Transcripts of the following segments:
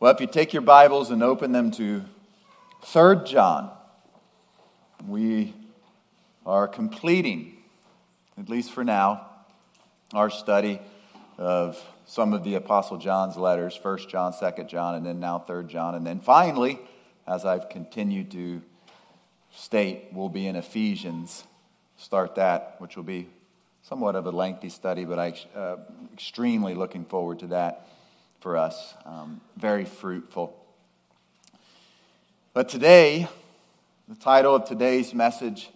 Well, if you take your Bibles and open them to 3 John, we are completing, at least for now, our study of some of the Apostle John's letters 1 John, 2 John, and then now 3 John. And then finally, as I've continued to state, we'll be in Ephesians. Start that, which will be somewhat of a lengthy study, but I'm uh, extremely looking forward to that for us. Um, very fruitful. But today, the title of today's message,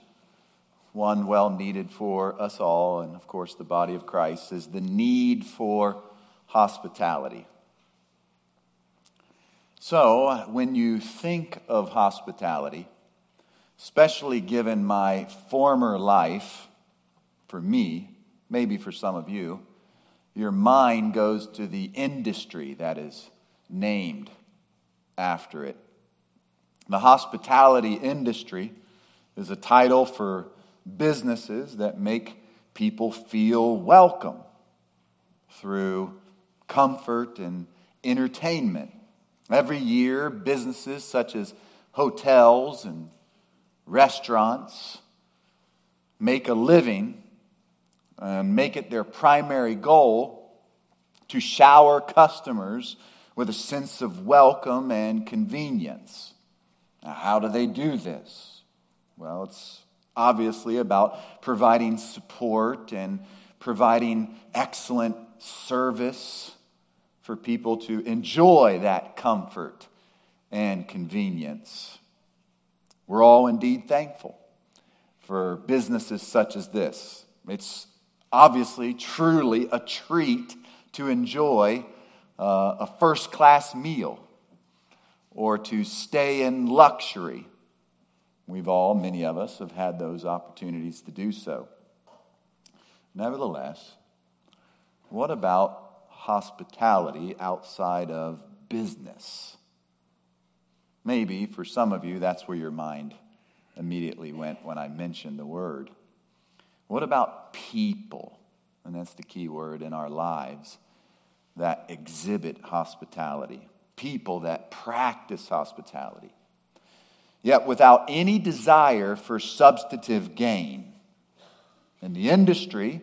one well needed for us all, and of course the body of Christ, is the need for hospitality. So, when you think of hospitality, especially given my former life, for me, maybe for some of you, your mind goes to the industry that is named after it. The hospitality industry is a title for businesses that make people feel welcome through comfort and entertainment. Every year, businesses such as hotels and restaurants make a living and make it their primary goal to shower customers with a sense of welcome and convenience. Now, how do they do this? Well, it's obviously about providing support and providing excellent service for people to enjoy that comfort and convenience. We're all indeed thankful for businesses such as this. It's obviously, truly a treat to enjoy uh, a first class meal or to stay in luxury. We've all, many of us, have had those opportunities to do so. Nevertheless, what about hospitality outside of business? Maybe for some of you, that's where your mind immediately went when I mentioned the word. What about people? And that's the key word in our lives that exhibit hospitality, people that practice hospitality, yet without any desire for substantive gain. In the industry,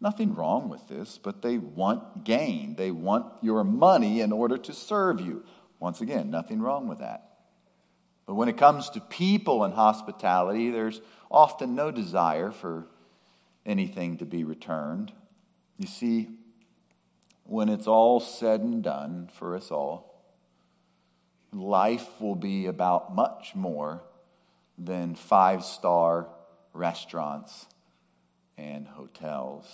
nothing wrong with this, but they want gain. They want your money in order to serve you. Once again, nothing wrong with that. But when it comes to people and hospitality, there's often no desire for anything to be returned. You see, when it's all said and done for us all, life will be about much more than five star restaurants and hotels.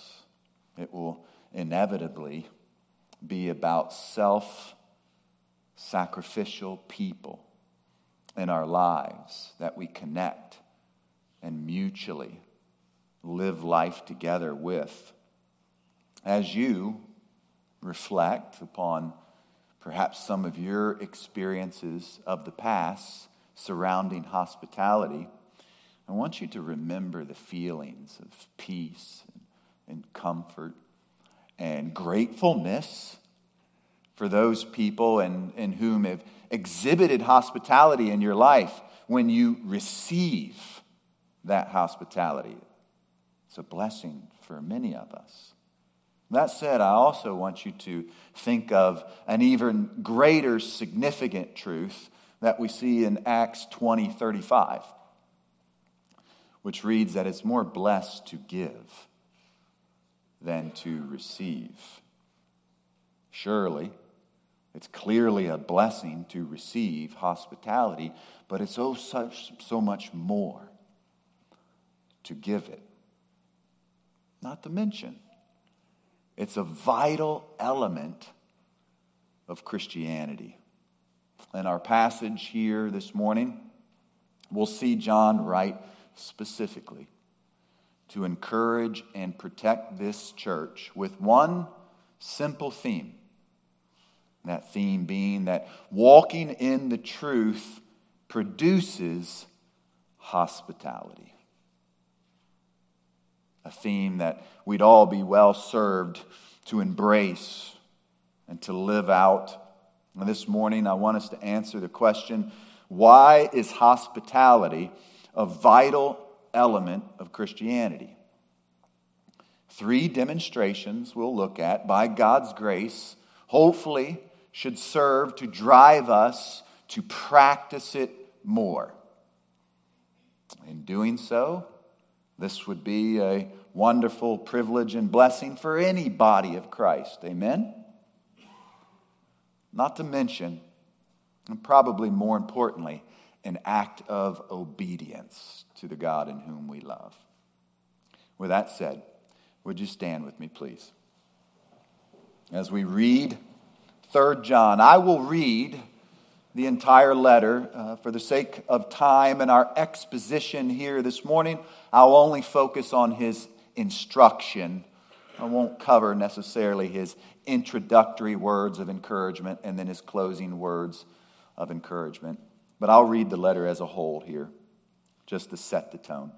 It will inevitably be about self sacrificial people in our lives that we connect and mutually live life together with. As you reflect upon perhaps some of your experiences of the past surrounding hospitality, I want you to remember the feelings of peace and comfort and gratefulness for those people and, and whom have exhibited hospitality in your life when you receive that hospitality. It's a blessing for many of us. That said, I also want you to think of an even greater significant truth that we see in Acts 20 35, which reads that it's more blessed to give than to receive. Surely, it's clearly a blessing to receive hospitality, but it's oh such so much more to give it. Not to mention, it's a vital element of Christianity. In our passage here this morning, we'll see John write specifically to encourage and protect this church with one simple theme. That theme being that walking in the truth produces hospitality a theme that we'd all be well served to embrace and to live out And this morning, I want us to answer the question why is hospitality a vital element of Christianity? Three demonstrations we'll look at by God's grace, hopefully, should serve to drive us to practice it more. In doing so, this would be a wonderful privilege and blessing for any body of Christ. Amen? Not to mention, and probably more importantly, an act of obedience to the God in whom we love. With that said, would you stand with me, please? As we read 3 John, I will read the entire letter. Uh, for the sake of time and our exposition here this morning, I'll only focus on his instruction. I won't cover necessarily his introductory words of encouragement and then his closing words of encouragement. But I'll read the letter as a whole here, just to set the tone.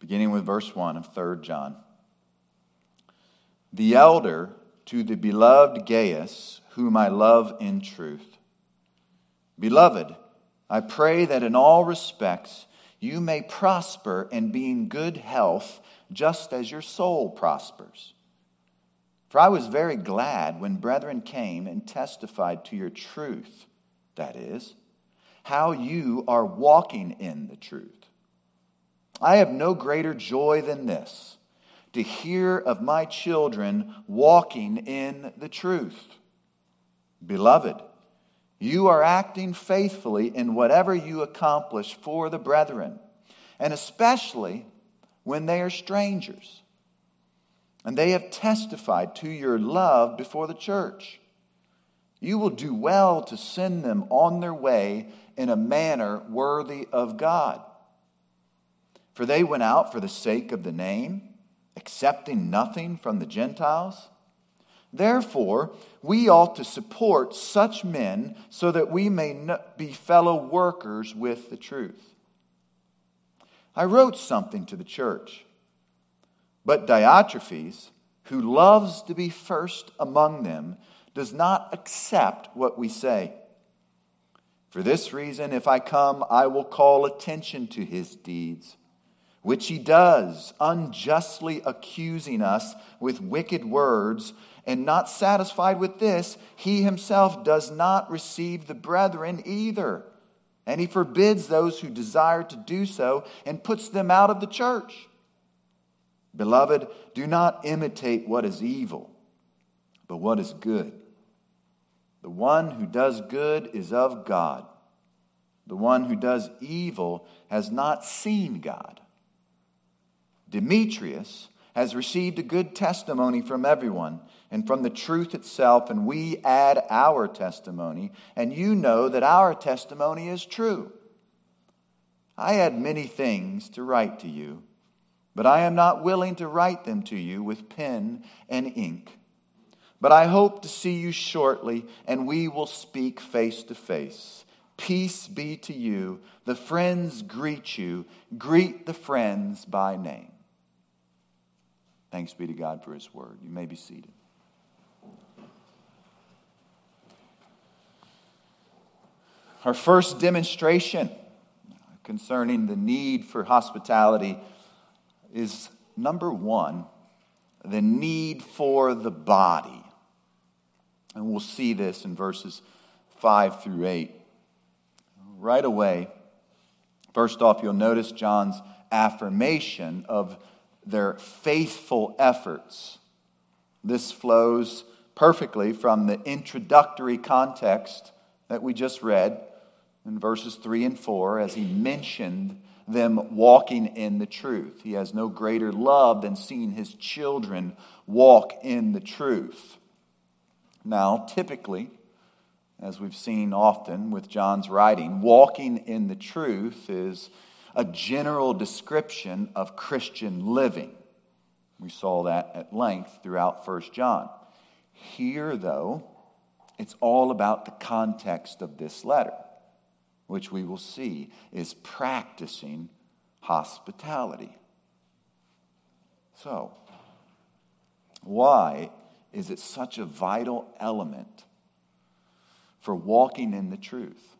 Beginning with verse 1 of 3 John. The elder to the beloved Gaius, whom I love in truth. Beloved, I pray that in all respects you may prosper and be in good health, just as your soul prospers. For I was very glad when brethren came and testified to your truth, that is, how you are walking in the truth. I have no greater joy than this to hear of my children walking in the truth. Beloved, you are acting faithfully in whatever you accomplish for the brethren, and especially when they are strangers. And they have testified to your love before the church. You will do well to send them on their way in a manner worthy of God. For they went out for the sake of the name, accepting nothing from the Gentiles Therefore, we ought to support such men so that we may be fellow workers with the truth. I wrote something to the church, but Diotrephes, who loves to be first among them, does not accept what we say. For this reason, if I come, I will call attention to his deeds, which he does, unjustly accusing us with wicked words and not satisfied with this, he himself does not receive the brethren either. And he forbids those who desire to do so and puts them out of the church. Beloved, do not imitate what is evil, but what is good. The one who does good is of God. The one who does evil has not seen God. Demetrius has received a good testimony from everyone and from the truth itself, and we add our testimony, and you know that our testimony is true. I had many things to write to you, but I am not willing to write them to you with pen and ink. But I hope to see you shortly, and we will speak face to face. Peace be to you. The friends greet you. Greet the friends by name. Thanks be to God for his word. You may be seated. Our first demonstration concerning the need for hospitality is number one, the need for the body. And we'll see this in verses 5 through 8. Right away, first off, you'll notice John's affirmation of their faithful efforts. This flows perfectly from the introductory context that we just read in verses 3 and 4 as he mentioned them walking in the truth. He has no greater love than seeing his children walk in the truth. Now, typically, as we've seen often with John's writing, walking in the truth is a general description of Christian living. We saw that at length throughout 1 John. Here, though, it's all about the context of this letter which we will see is practicing hospitality. So, why is it such a vital element for walking in the truth,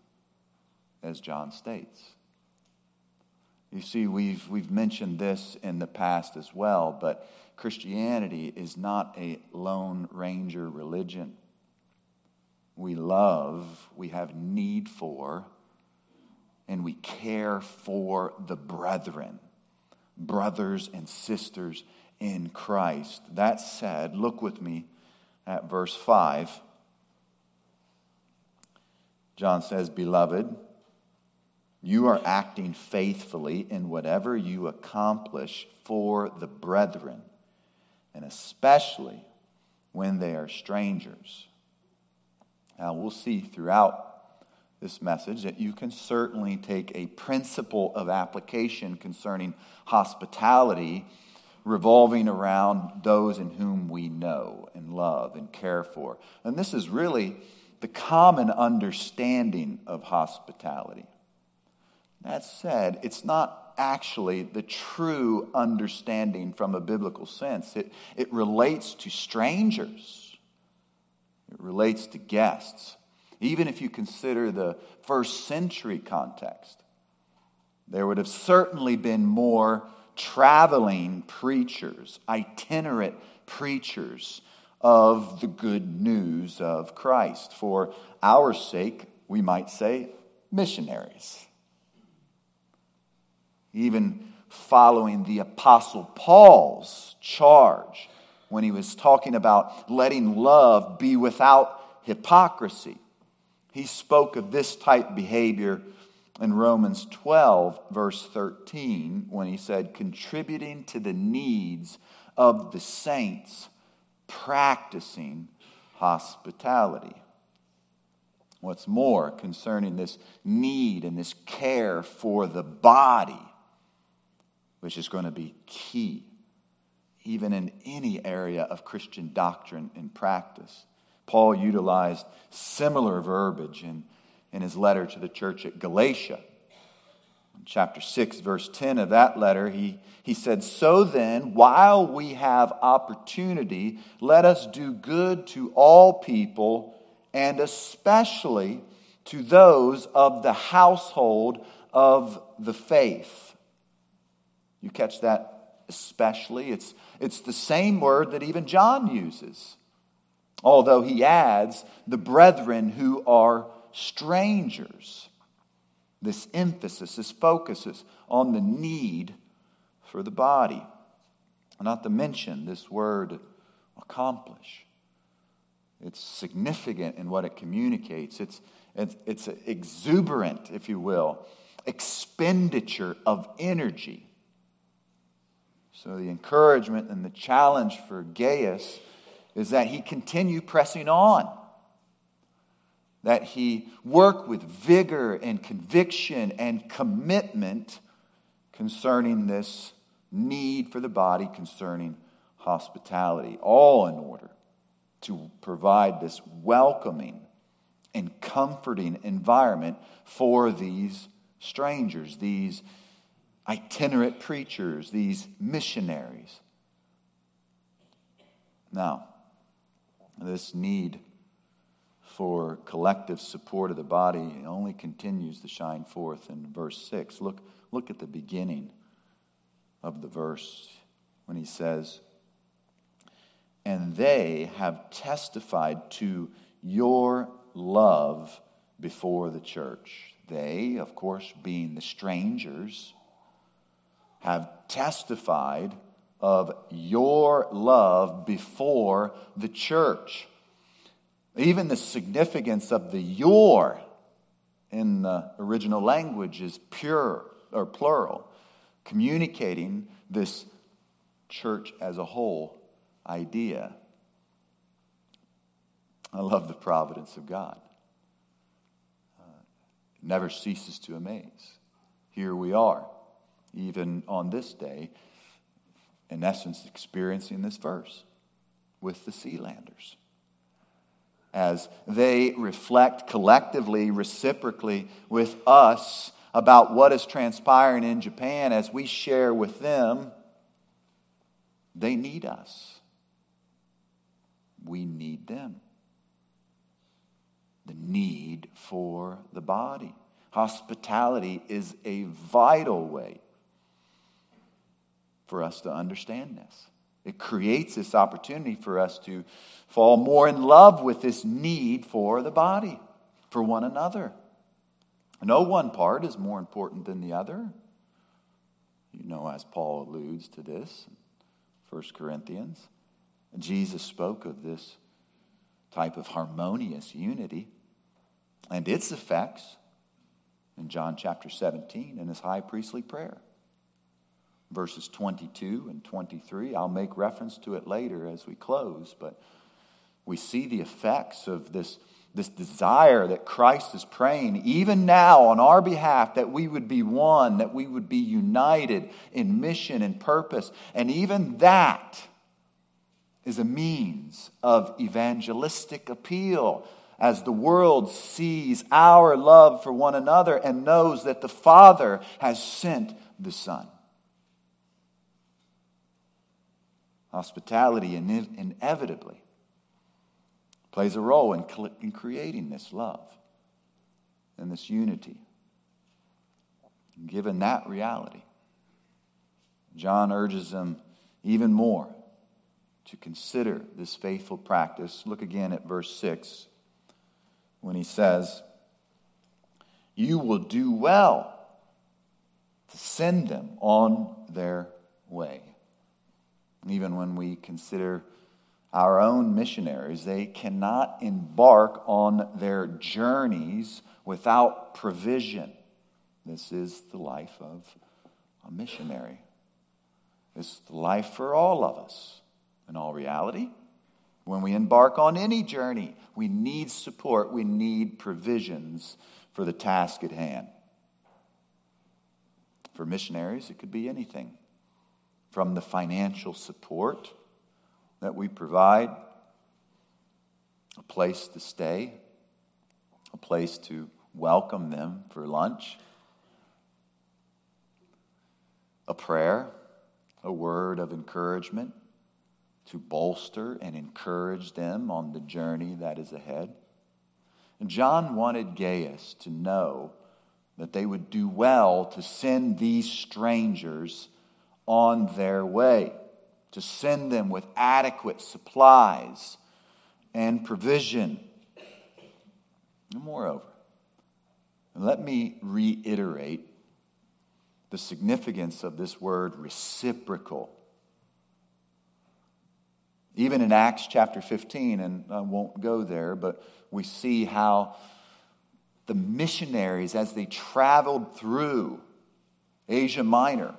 as John states. You see, we've, we've mentioned this in the past as well, but Christianity is not a lone ranger religion. We love, we have need for, and we care for the brethren, brothers and sisters in Christ. That said, look with me at verse 5. John says, Beloved, you are acting faithfully in whatever you accomplish for the brethren, and especially when they are strangers. Now, we'll see throughout this message that you can certainly take a principle of application concerning hospitality revolving around those in whom we know and love and care for. And this is really the common understanding of hospitality. That said, it's not actually the true understanding from a biblical sense. It, it relates to strangers, it relates to guests. Even if you consider the first century context, there would have certainly been more traveling preachers, itinerant preachers of the good news of Christ. For our sake, we might say missionaries even following the Apostle Paul's charge when he was talking about letting love be without hypocrisy. He spoke of this type behavior in Romans 12, verse 13, when he said, contributing to the needs of the saints, practicing hospitality. What's more, concerning this need and this care for the body, which is going to be key, even in any area of Christian doctrine and practice. Paul utilized similar verbiage in, in his letter to the church at Galatia. In chapter 6, verse 10 of that letter, he, he said, So then, while we have opportunity, let us do good to all people, and especially to those of the household of the faith. You catch that especially? It's, it's the same word that even John uses, although he adds the brethren who are strangers. This emphasis, this focuses on the need for the body. Not to mention this word accomplish. It's significant in what it communicates. It's, it's, it's exuberant, if you will, expenditure of energy so, the encouragement and the challenge for Gaius is that he continue pressing on, that he work with vigor and conviction and commitment concerning this need for the body, concerning hospitality, all in order to provide this welcoming and comforting environment for these strangers, these itinerant preachers, these missionaries. Now, this need for collective support of the body only continues to shine forth in verse 6. Look, look at the beginning of the verse when he says, And they have testified to your love before the church. They, of course, being the strangers have testified of your love before the church. Even the significance of the your in the original language is pure or plural, communicating this church as a whole idea. I love the providence of God. Uh, never ceases to amaze. Here we are even on this day, in essence, experiencing this verse with the Sealanders. As they reflect collectively, reciprocally with us about what is transpiring in Japan, as we share with them, they need us. We need them. The need need for the body. Hospitality is a vital way for us to understand this. It creates this opportunity for us to fall more in love with this need for the body, for one another. No one part is more important than the other. You know, as Paul alludes to this in 1 Corinthians, Jesus spoke of this type of harmonious unity and its effects in John chapter 17 in his high priestly prayer. Verses 22 and 23, I'll make reference to it later as we close, but we see the effects of this, this desire that Christ is praying, even now on our behalf, that we would be one, that we would be united in mission and purpose. And even that is a means of evangelistic appeal as the world sees our love for one another and knows that the Father has sent the Son. Hospitality inevitably plays a role in, in creating this love and this unity. Given that reality, John urges them even more to consider this faithful practice. Look again at verse 6 when he says, You will do well to send them on their way. Even when we consider our own missionaries, they cannot embark on their journeys without provision. This is the life of a missionary. It's the life for all of us. In all reality, when we embark on any journey, we need support, we need provisions for the task at hand. For missionaries, it could be anything from the financial support that we provide, a place to stay, a place to welcome them for lunch, a prayer, a word of encouragement to bolster and encourage them on the journey that is ahead. And John wanted Gaius to know that they would do well to send these strangers on their way, to send them with adequate supplies and provision. And moreover, let me reiterate the significance of this word reciprocal even in Acts chapter 15, and I won't go there, but we see how the missionaries, as they traveled through Asia Minor,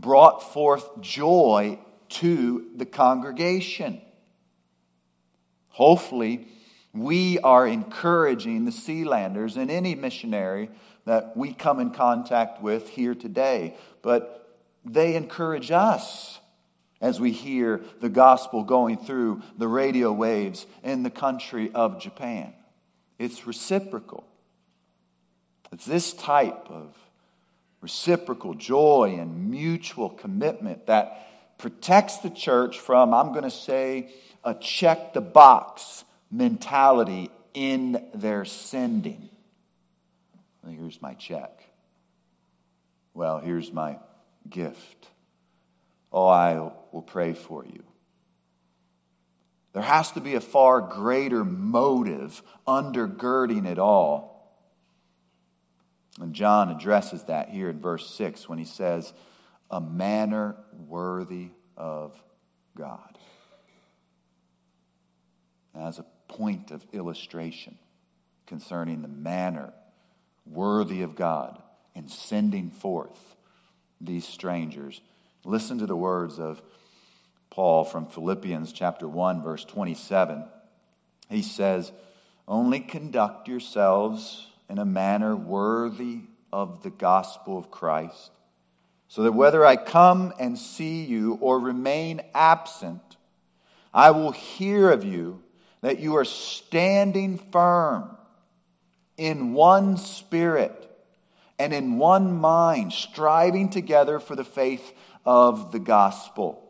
brought forth joy to the congregation. Hopefully, we are encouraging the Sealanders and any missionary that we come in contact with here today, but they encourage us as we hear the gospel going through the radio waves in the country of Japan. It's reciprocal. It's this type of reciprocal joy and mutual commitment that protects the church from, I'm going to say, a check the box mentality in their sending. Here's my check. Well, here's my gift. Oh, I will pray for you. There has to be a far greater motive undergirding it all. And John addresses that here in verse 6 when he says, A manner worthy of God. As a point of illustration concerning the manner worthy of God in sending forth these strangers Listen to the words of Paul from Philippians chapter 1 verse 27. He says, "Only conduct yourselves in a manner worthy of the gospel of Christ, so that whether I come and see you or remain absent, I will hear of you that you are standing firm in one spirit and in one mind, striving together for the faith of the gospel.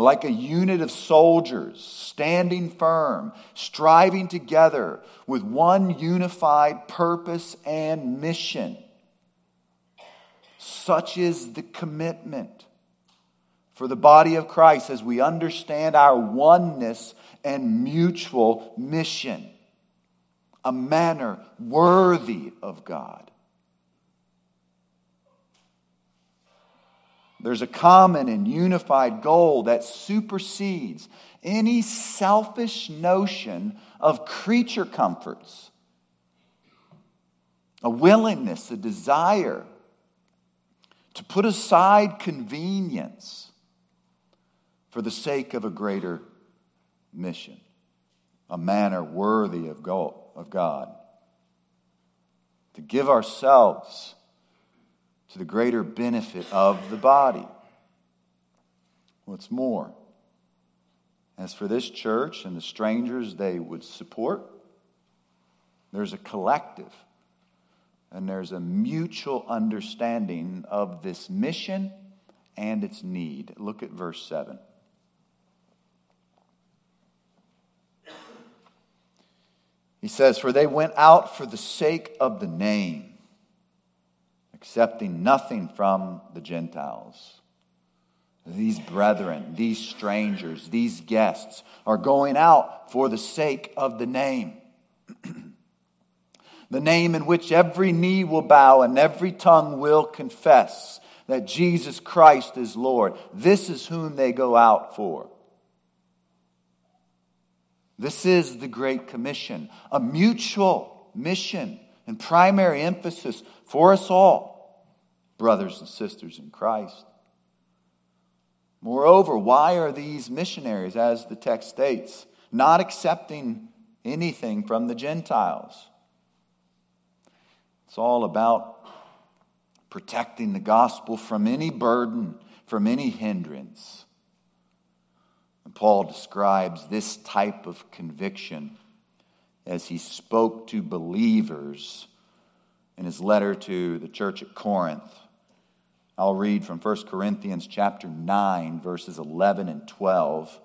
Like a unit of soldiers, standing firm, striving together with one unified purpose and mission. Such is the commitment for the body of Christ as we understand our oneness and mutual mission, a manner worthy of God. There's a common and unified goal that supersedes any selfish notion of creature comforts, a willingness, a desire to put aside convenience for the sake of a greater mission, a manner worthy of God. To give ourselves to the greater benefit of the body. What's more, as for this church and the strangers they would support, there's a collective and there's a mutual understanding of this mission and its need. Look at verse 7. He says, For they went out for the sake of the name accepting nothing from the Gentiles. These brethren, these strangers, these guests are going out for the sake of the name. the name in which every knee will bow and every tongue will confess that Jesus Christ is Lord. This is whom they go out for. This is the Great Commission, a mutual mission and primary emphasis for us all, brothers and sisters in Christ. Moreover, why are these missionaries, as the text states, not accepting anything from the Gentiles? It's all about protecting the gospel from any burden, from any hindrance. And Paul describes this type of conviction as he spoke to believers in his letter to the church at Corinth. I'll read from 1 Corinthians chapter 9 verses 11 and 12.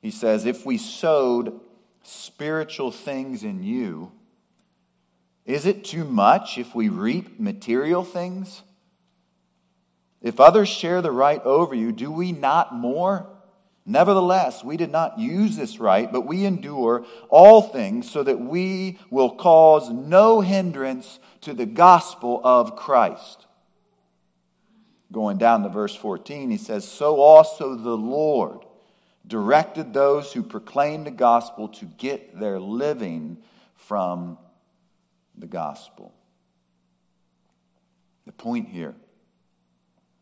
He says, "If we sowed spiritual things in you, is it too much if we reap material things? If others share the right over you, do we not more? Nevertheless, we did not use this right, but we endure all things so that we will cause no hindrance to the gospel of Christ. Going down to verse 14, he says, So also the Lord directed those who proclaim the gospel to get their living from the gospel. The point here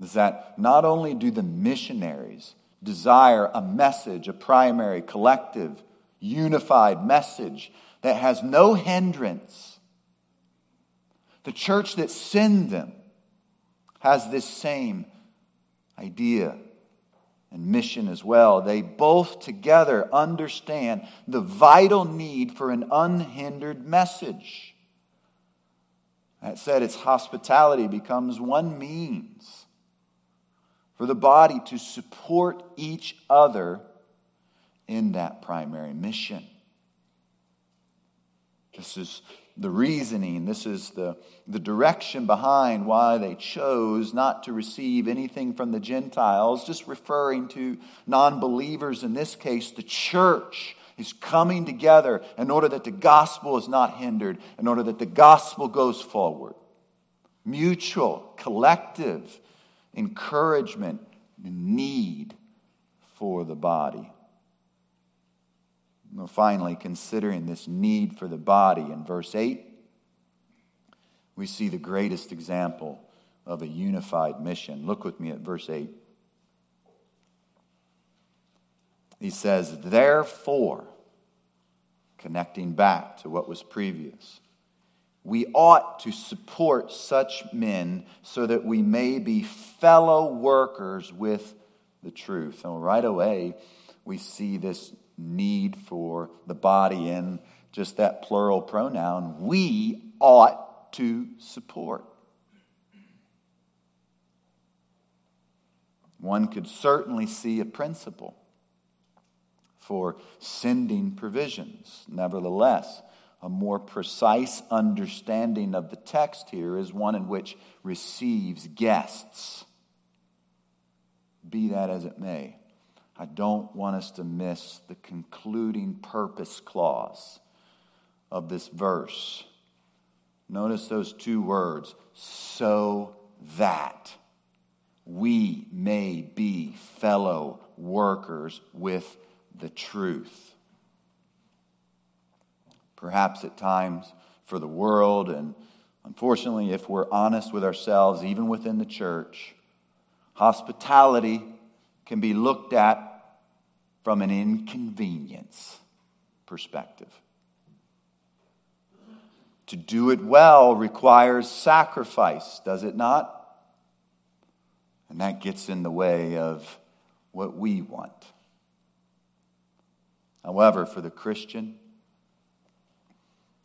is that not only do the missionaries desire a message, a primary, collective, unified message that has no hindrance. The church that sent them has this same idea and mission as well. They both together understand the vital need for an unhindered message. That said, its hospitality becomes one means for the body to support each other in that primary mission. This is the reasoning, this is the, the direction behind why they chose not to receive anything from the Gentiles, just referring to non believers, in this case, the church is coming together in order that the gospel is not hindered, in order that the gospel goes forward. Mutual, collective encouragement, need for the body. Well, finally, considering this need for the body in verse 8, we see the greatest example of a unified mission. Look with me at verse 8. He says, Therefore, connecting back to what was previous, we ought to support such men so that we may be fellow workers with the truth. And right away, we see this need for the body in just that plural pronoun. We ought to support. one could certainly see a principle for sending provisions. Nevertheless, a more precise understanding of the text here is one in which receives guests. Be that as it may, I don't want us to miss the concluding purpose clause of this verse. Notice those two words so that we may be fellow workers with the truth. Perhaps at times for the world, and unfortunately, if we're honest with ourselves, even within the church, hospitality can be looked at from an inconvenience perspective. To do it well requires sacrifice, does it not? And that gets in the way of what we want. However, for the Christian,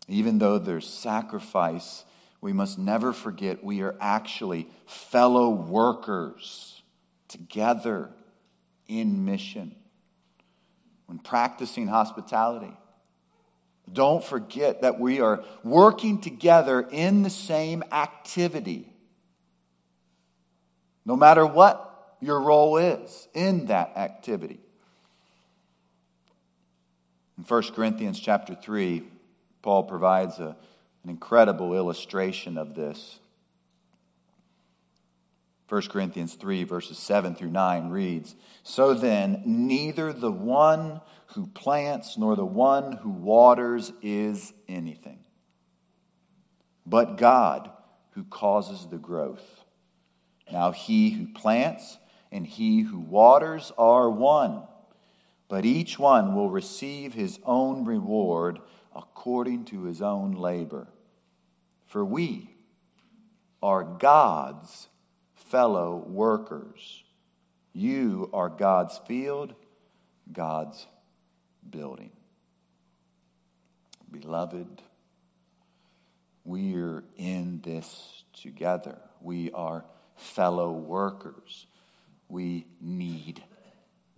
even though there's sacrifice, we must never forget we are actually fellow workers together in mission. When practicing hospitality, don't forget that we are working together in the same activity. No matter what your role is in that activity. In 1 Corinthians chapter 3, Paul provides a, an incredible illustration of this. 1 Corinthians 3, verses 7 through 9 reads So then, neither the one who plants nor the one who waters is anything, but God who causes the growth. Now, he who plants and he who waters are one but each one will receive his own reward according to his own labor. For we are God's fellow workers. You are God's field, God's building. Beloved, we're in this together. We are fellow workers. We need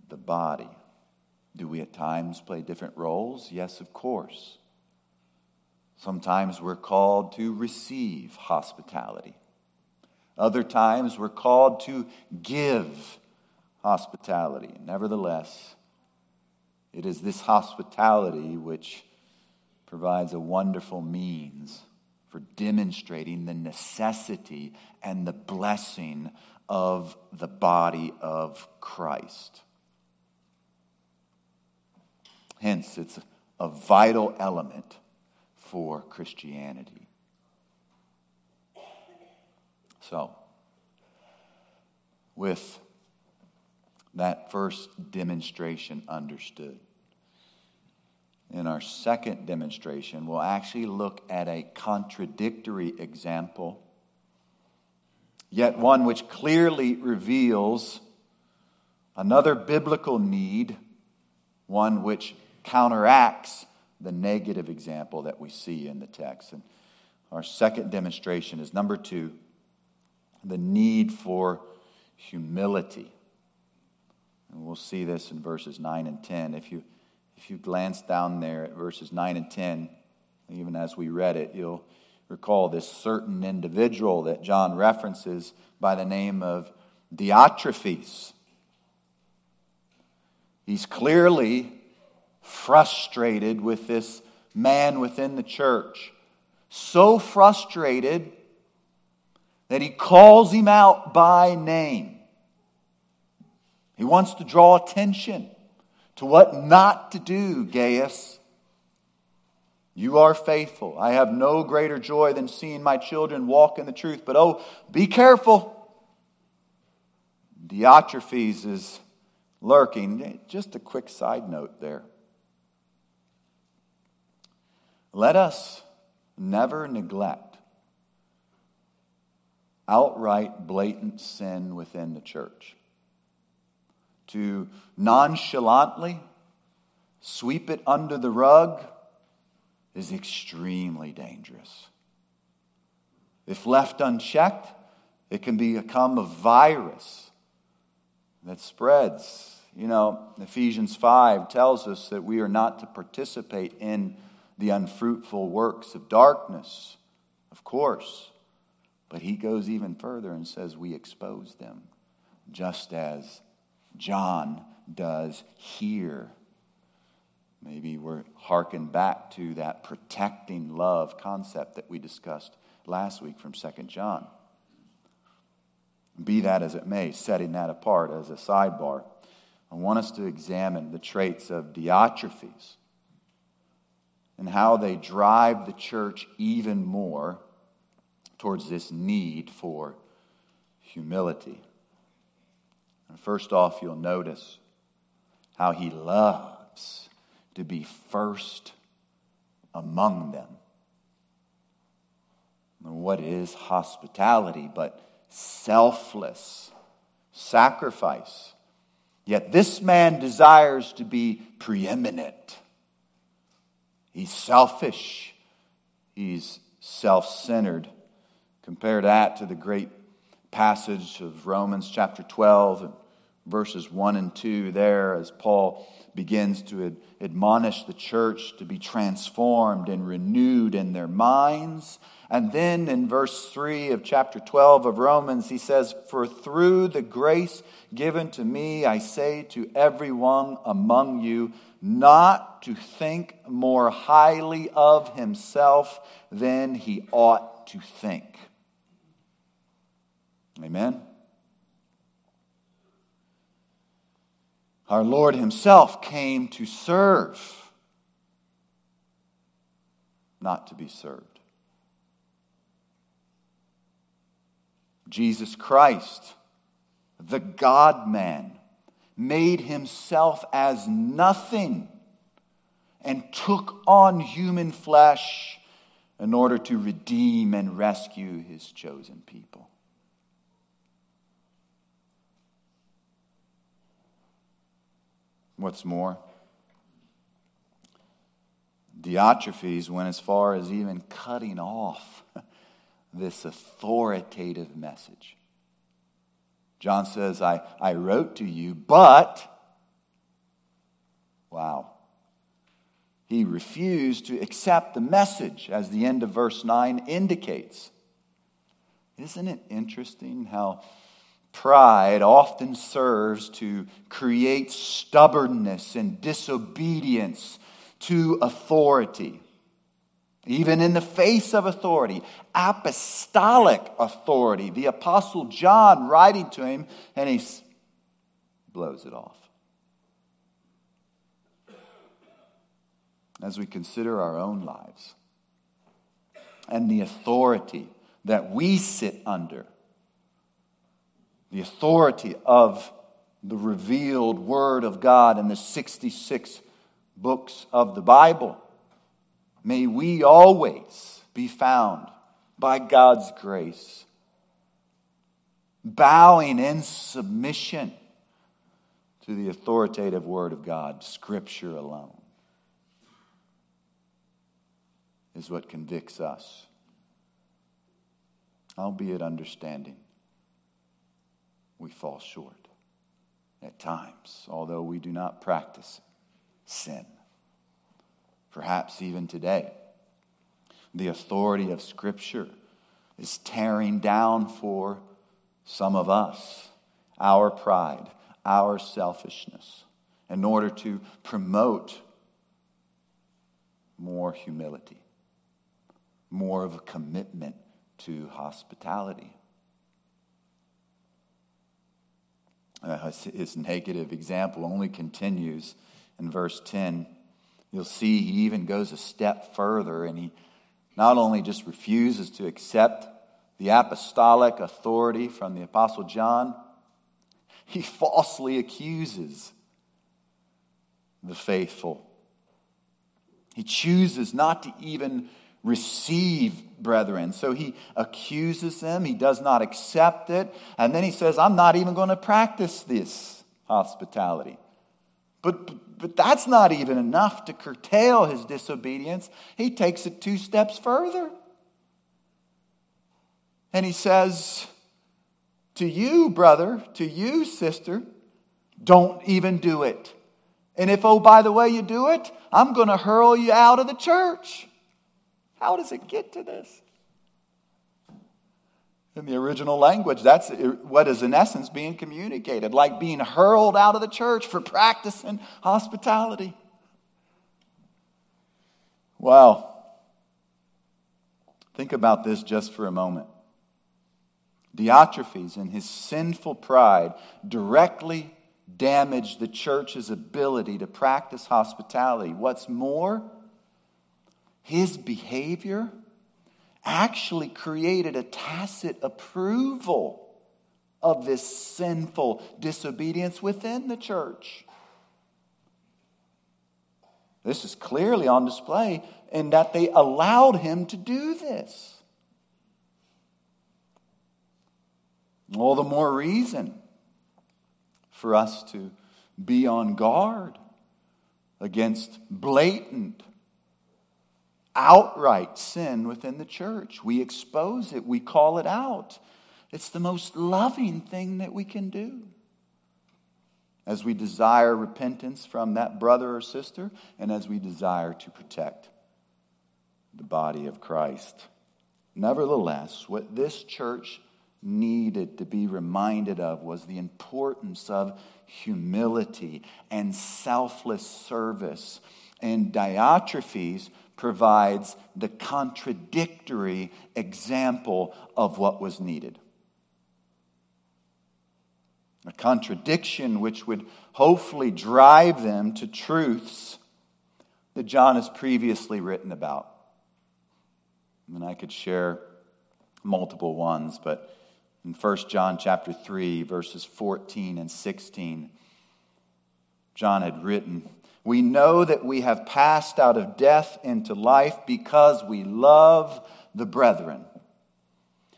the body. Do we at times play different roles? Yes, of course. Sometimes we're called to receive hospitality. Other times we're called to give hospitality. Nevertheless, it is this hospitality which provides a wonderful means for demonstrating the necessity and the blessing of the body of Christ. Hence, it's a vital element for Christianity. So, with that first demonstration understood, in our second demonstration, we'll actually look at a contradictory example, yet one which clearly reveals another biblical need, one which counteracts the negative example that we see in the text. And our second demonstration is number two the need for humility. And we'll see this in verses 9 and 10. If you, if you glance down there at verses 9 and 10, even as we read it, you'll recall this certain individual that John references by the name of Diotrephes. He's clearly frustrated with this man within the church. So frustrated that he calls him out by name. He wants to draw attention to what not to do, Gaius. You are faithful. I have no greater joy than seeing my children walk in the truth. But oh, be careful. Diotrephes is lurking. Just a quick side note there. Let us never neglect outright blatant sin within the church. To nonchalantly sweep it under the rug is extremely dangerous. If left unchecked, it can become a virus that spreads. You know, Ephesians 5 tells us that we are not to participate in the unfruitful works of darkness, of course. But he goes even further and says we expose them, just as John does here. Maybe we're harking back to that protecting love concept that we discussed last week from 2 John. Be that as it may, setting that apart as a sidebar, I want us to examine the traits of Diotrephes and how they drive the church even more towards this need for humility. And first off, you'll notice how he loves to be first among them. What is hospitality but selfless sacrifice? Yet this man desires to be preeminent. He's selfish. He's self centered. Compare that to the great passage of Romans chapter 12 verses 1 and 2 there as Paul begins to ad- admonish the church to be transformed and renewed in their minds. And then in verse 3 of chapter 12 of Romans, he says, For through the grace given to me, I say to everyone among you, not to think more highly of himself than he ought to think. Amen. Our Lord Himself came to serve, not to be served. Jesus Christ, the God man, made Himself as nothing and took on human flesh in order to redeem and rescue His chosen people. What's more, Diotrephes went as far as even cutting off this authoritative message. John says, I, I wrote to you, but, wow, he refused to accept the message, as the end of verse 9 indicates. Isn't it interesting how Pride often serves to create stubbornness and disobedience to authority. Even in the face of authority, apostolic authority. The Apostle John writing to him, and he blows it off. As we consider our own lives and the authority that we sit under, the authority of the revealed Word of God in the 66 books of the Bible. May we always be found by God's grace, bowing in submission to the authoritative Word of God, Scripture alone, is what convicts us, albeit understanding we fall short at times, although we do not practice sin. Perhaps even today, the authority of Scripture is tearing down for some of us our pride, our selfishness, in order to promote more humility, more of a commitment to hospitality. Uh, his negative example only continues in verse 10. You'll see he even goes a step further and he not only just refuses to accept the apostolic authority from the Apostle John, he falsely accuses the faithful. He chooses not to even receive brethren. So he accuses them, he does not accept it, and then he says, I'm not even going to practice this hospitality. But, but that's not even enough to curtail his disobedience. He takes it two steps further. And he says, To you, brother, to you, sister, don't even do it. And if, oh, by the way, you do it, I'm going to hurl you out of the church. How does it get to this? In the original language, that's what is in essence being communicated, like being hurled out of the church for practicing hospitality. Wow. Think about this just for a moment. Diotrephes, in his sinful pride, directly damaged the church's ability to practice hospitality. What's more, his behavior actually created a tacit approval of this sinful disobedience within the church. This is clearly on display in that they allowed him to do this. All the more reason for us to be on guard against blatant, outright sin within the church. We expose it, we call it out. It's the most loving thing that we can do. As we desire repentance from that brother or sister, and as we desire to protect the body of Christ. Nevertheless, what this church needed to be reminded of was the importance of humility and selfless service. And Diotrephes provides the contradictory example of what was needed. A contradiction which would hopefully drive them to truths that John has previously written about. And I could share multiple ones, but in 1 John chapter 3 verses 14 and 16 John had written we know that we have passed out of death into life because we love the brethren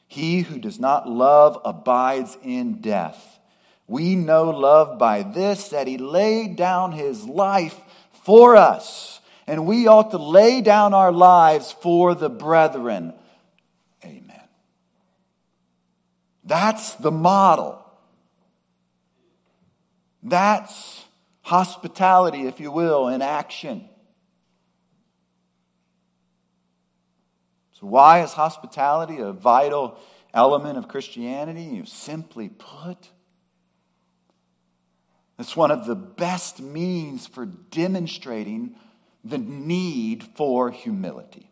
he who does not love abides in death we know love by this that he laid down his life for us and we ought to lay down our lives for the brethren Amen. That's the model. That's hospitality, if you will, in action. So, why is hospitality a vital element of Christianity? You simply put, it's one of the best means for demonstrating the need for humility.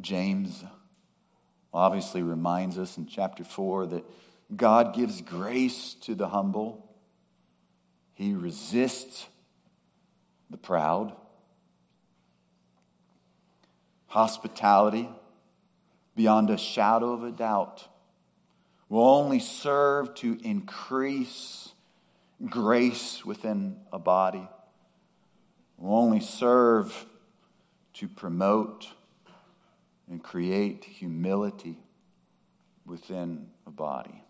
James obviously reminds us in chapter 4 that God gives grace to the humble, He resists the proud. Hospitality, beyond a shadow of a doubt, will only serve to increase grace within a body, will only serve to promote and create humility within a body.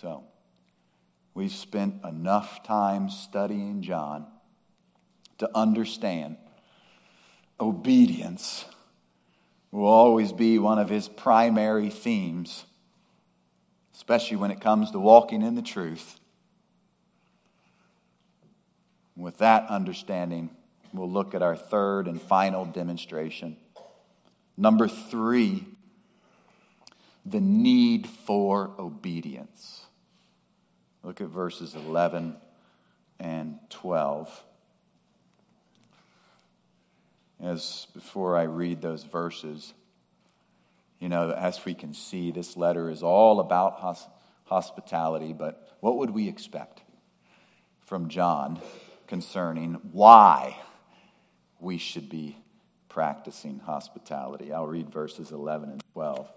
So, we've spent enough time studying John to understand obedience will always be one of his primary themes, especially when it comes to walking in the truth. With that understanding, We'll look at our third and final demonstration. Number three, the need for obedience. Look at verses 11 and 12. As before I read those verses, you know, as we can see, this letter is all about hos- hospitality, but what would we expect from John concerning why we should be practicing hospitality. I'll read verses 11 and 12.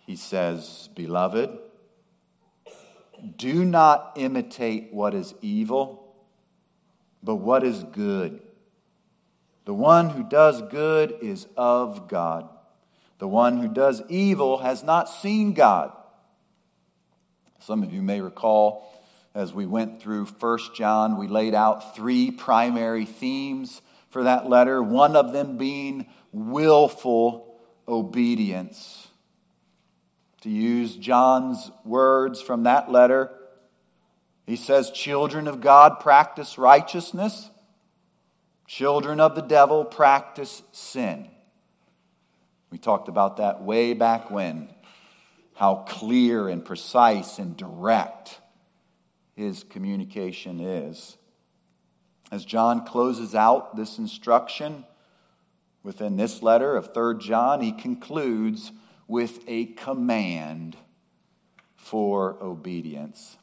He says, Beloved, do not imitate what is evil, but what is good. The one who does good is of God. The one who does evil has not seen God. Some of you may recall as we went through First John, we laid out three primary themes for that letter, one of them being willful obedience. To use John's words from that letter, he says, Children of God practice righteousness, children of the devil practice sin. We talked about that way back when, how clear and precise and direct his communication is. As John closes out this instruction within this letter of 3 John, he concludes with a command for obedience.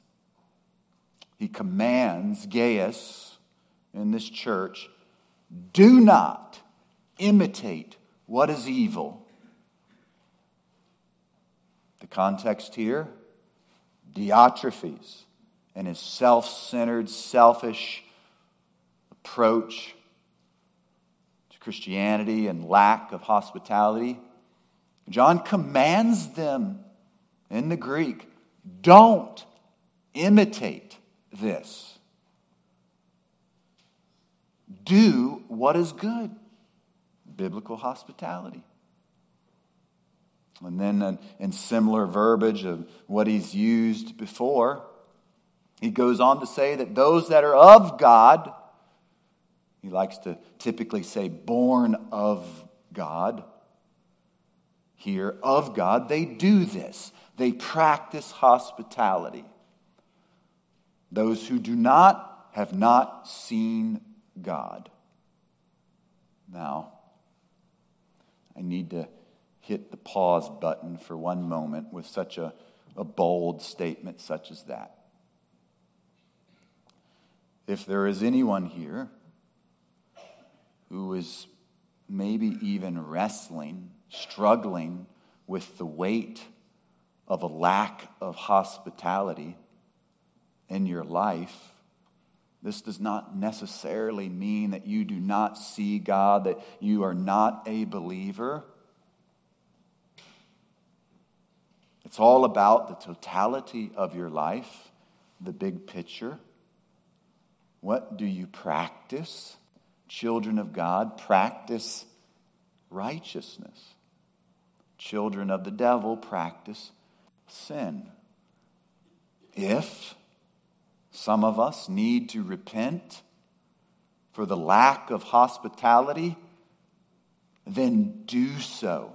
He commands Gaius in this church do not imitate what is evil. The context here Diotrephes and his self centered, selfish approach to Christianity and lack of hospitality. John commands them in the Greek don't imitate this. Do what is good biblical hospitality. And then, uh, in similar verbiage of what he's used before, he goes on to say that those that are of God, he likes to typically say born of God, here, of God, they do this. They practice hospitality. Those who do not have not seen God. Now, I need to hit the pause button for one moment with such a, a bold statement such as that. If there is anyone here who is maybe even wrestling, struggling with the weight of a lack of hospitality in your life, this does not necessarily mean that you do not see God, that you are not a believer. It's all about the totality of your life, the big picture. What do you practice? Children of God, practice righteousness. Children of the devil, practice sin. If some of us need to repent for the lack of hospitality, then do so.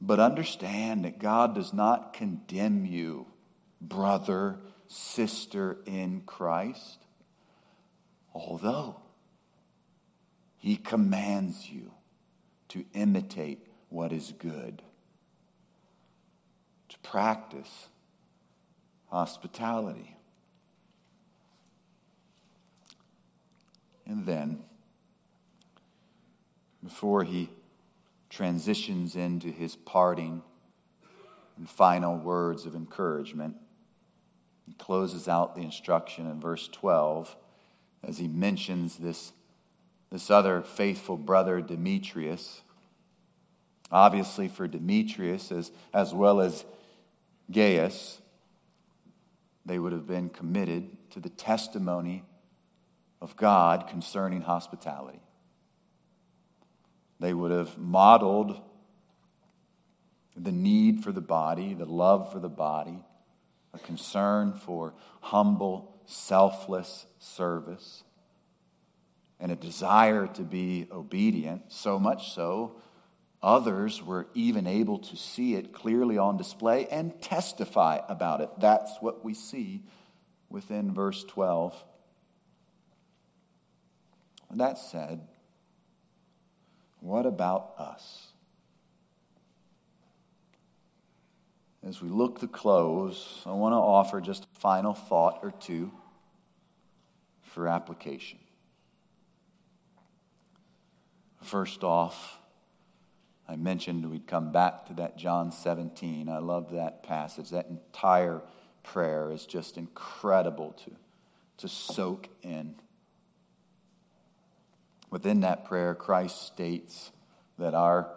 But understand that God does not condemn you, brother, sister in Christ, although He commands you to imitate what is good, to practice hospitality. And then, before he transitions into his parting and final words of encouragement, he closes out the instruction in verse 12 as he mentions this, this other faithful brother, Demetrius. Obviously, for Demetrius, as, as well as Gaius, they would have been committed to the testimony of God concerning hospitality. They would have modeled the need for the body, the love for the body, a concern for humble, selfless service, and a desire to be obedient, so much so, others were even able to see it clearly on display and testify about it. That's what we see within verse 12 that said, what about us? As we look to close, I want to offer just a final thought or two for application. First off, I mentioned we'd come back to that John 17. I love that passage. That entire prayer is just incredible to, to soak in. Within that prayer, Christ states that our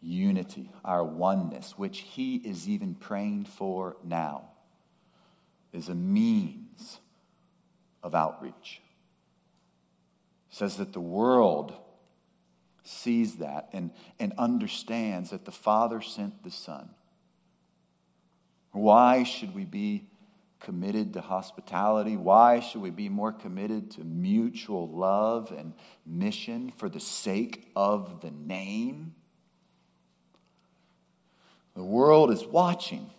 unity, our oneness, which he is even praying for now, is a means of outreach. Says that the world sees that and, and understands that the Father sent the Son. Why should we be committed to hospitality? Why should we be more committed to mutual love and mission for the sake of the name? The world is watching.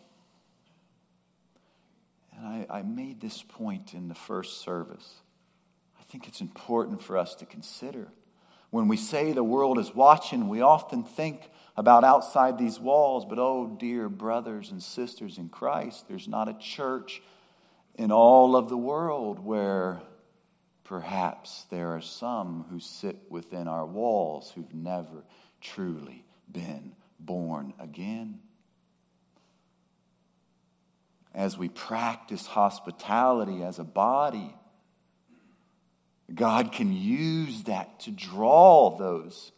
And I, I made this point in the first service. I think it's important for us to consider. When we say the world is watching, we often think about outside these walls, but oh, dear brothers and sisters in Christ, there's not a church in all of the world where perhaps there are some who sit within our walls who've never truly been born again. As we practice hospitality as a body, God can use that to draw those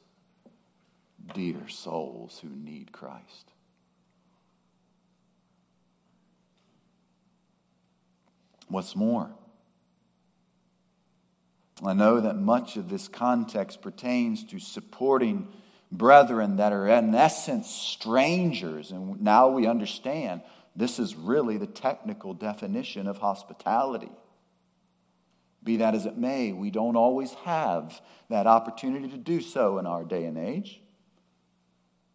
dear souls who need Christ. What's more, I know that much of this context pertains to supporting brethren that are, in essence, strangers. And now we understand this is really the technical definition of hospitality. Be that as it may, we don't always have that opportunity to do so in our day and age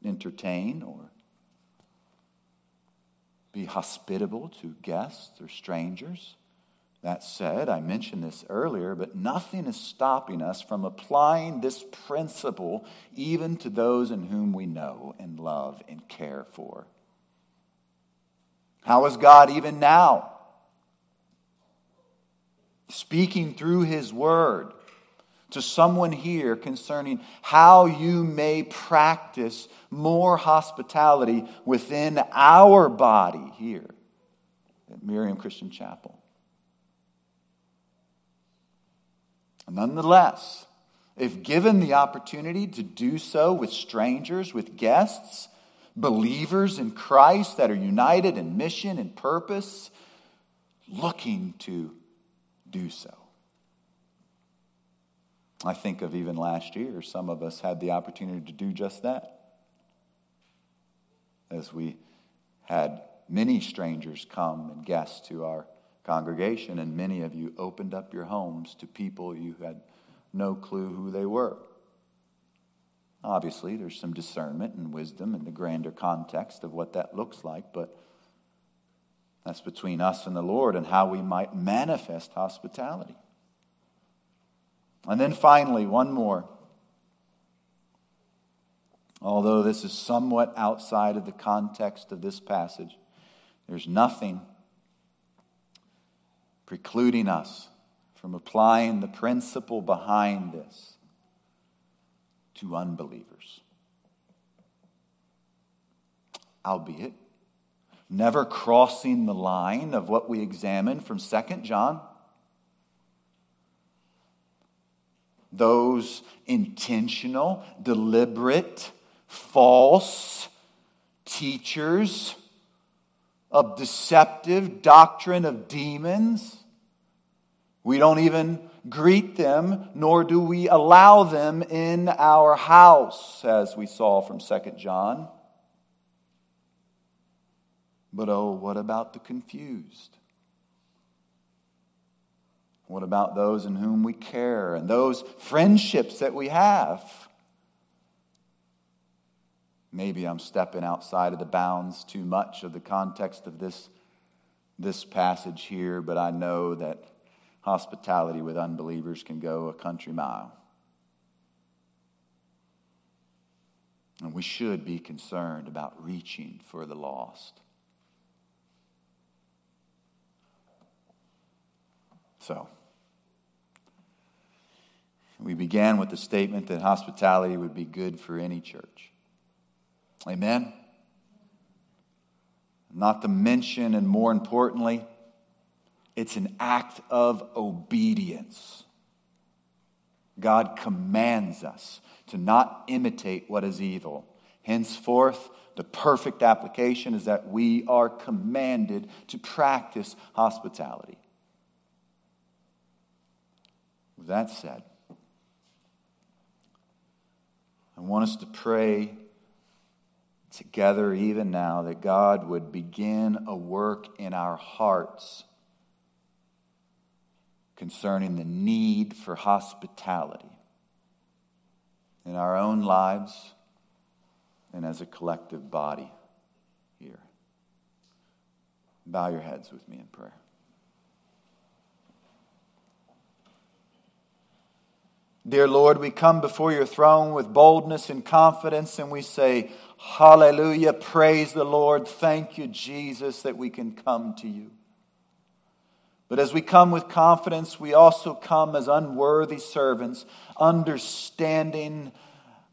entertain or be hospitable to guests or strangers. That said, I mentioned this earlier, but nothing is stopping us from applying this principle even to those in whom we know and love and care for. How is God even now speaking through His Word to someone here concerning how you may practice more hospitality within our body here at Miriam Christian Chapel. Nonetheless, if given the opportunity to do so with strangers, with guests, believers in Christ that are united in mission and purpose, looking to do so. I think of even last year, some of us had the opportunity to do just that. As we had many strangers come and guests to our congregation, and many of you opened up your homes to people you had no clue who they were. Obviously, there's some discernment and wisdom in the grander context of what that looks like, but that's between us and the Lord and how we might manifest hospitality. And then finally, one more. Although this is somewhat outside of the context of this passage, there's nothing precluding us from applying the principle behind this to unbelievers. Albeit, never crossing the line of what we examine from 2 John those intentional, deliberate, false teachers of deceptive doctrine of demons. We don't even greet them, nor do we allow them in our house, as we saw from 2 John. But oh, what about the confused? What about those in whom we care and those friendships that we have? Maybe I'm stepping outside of the bounds too much of the context of this, this passage here, but I know that hospitality with unbelievers can go a country mile. And we should be concerned about reaching for the lost. So, we began with the statement that hospitality would be good for any church. Amen? Not to mention, and more importantly, it's an act of obedience. God commands us to not imitate what is evil. Henceforth, the perfect application is that we are commanded to practice hospitality. With that said, I want us to pray together even now that God would begin a work in our hearts concerning the need for hospitality in our own lives and as a collective body here. Bow your heads with me in prayer. Dear Lord, we come before your throne with boldness and confidence, and we say, Hallelujah, praise the Lord. Thank you, Jesus, that we can come to you. But as we come with confidence, we also come as unworthy servants, understanding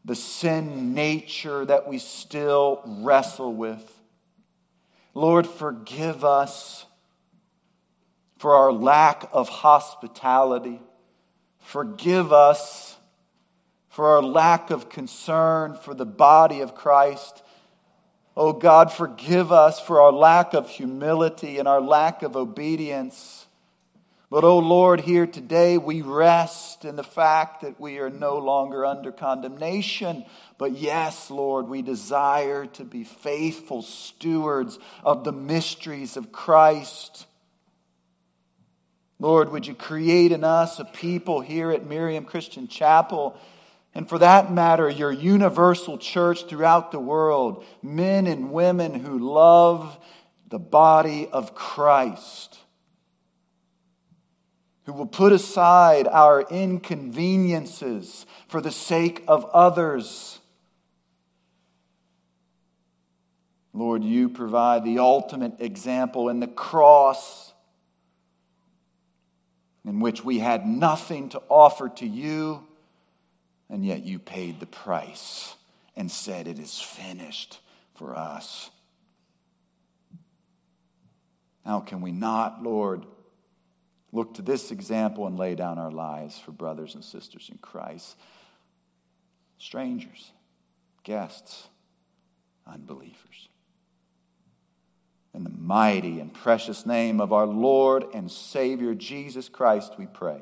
the sin nature that we still wrestle with. Lord, forgive us for our lack of hospitality. Forgive us for our lack of concern for the body of Christ. Oh God, forgive us for our lack of humility and our lack of obedience. But, oh Lord, here today we rest in the fact that we are no longer under condemnation. But yes, Lord, we desire to be faithful stewards of the mysteries of Christ. Lord, would you create in us a people here at Miriam Christian Chapel, and for that matter, your universal church throughout the world, men and women who love the body of Christ, who will put aside our inconveniences for the sake of others. Lord, you provide the ultimate example in the cross in which we had nothing to offer to you, and yet you paid the price and said, It is finished for us. How can we not, Lord, look to this example and lay down our lives for brothers and sisters in Christ? Strangers, guests, unbelievers. In the mighty and precious name of our Lord and Savior Jesus Christ, we pray.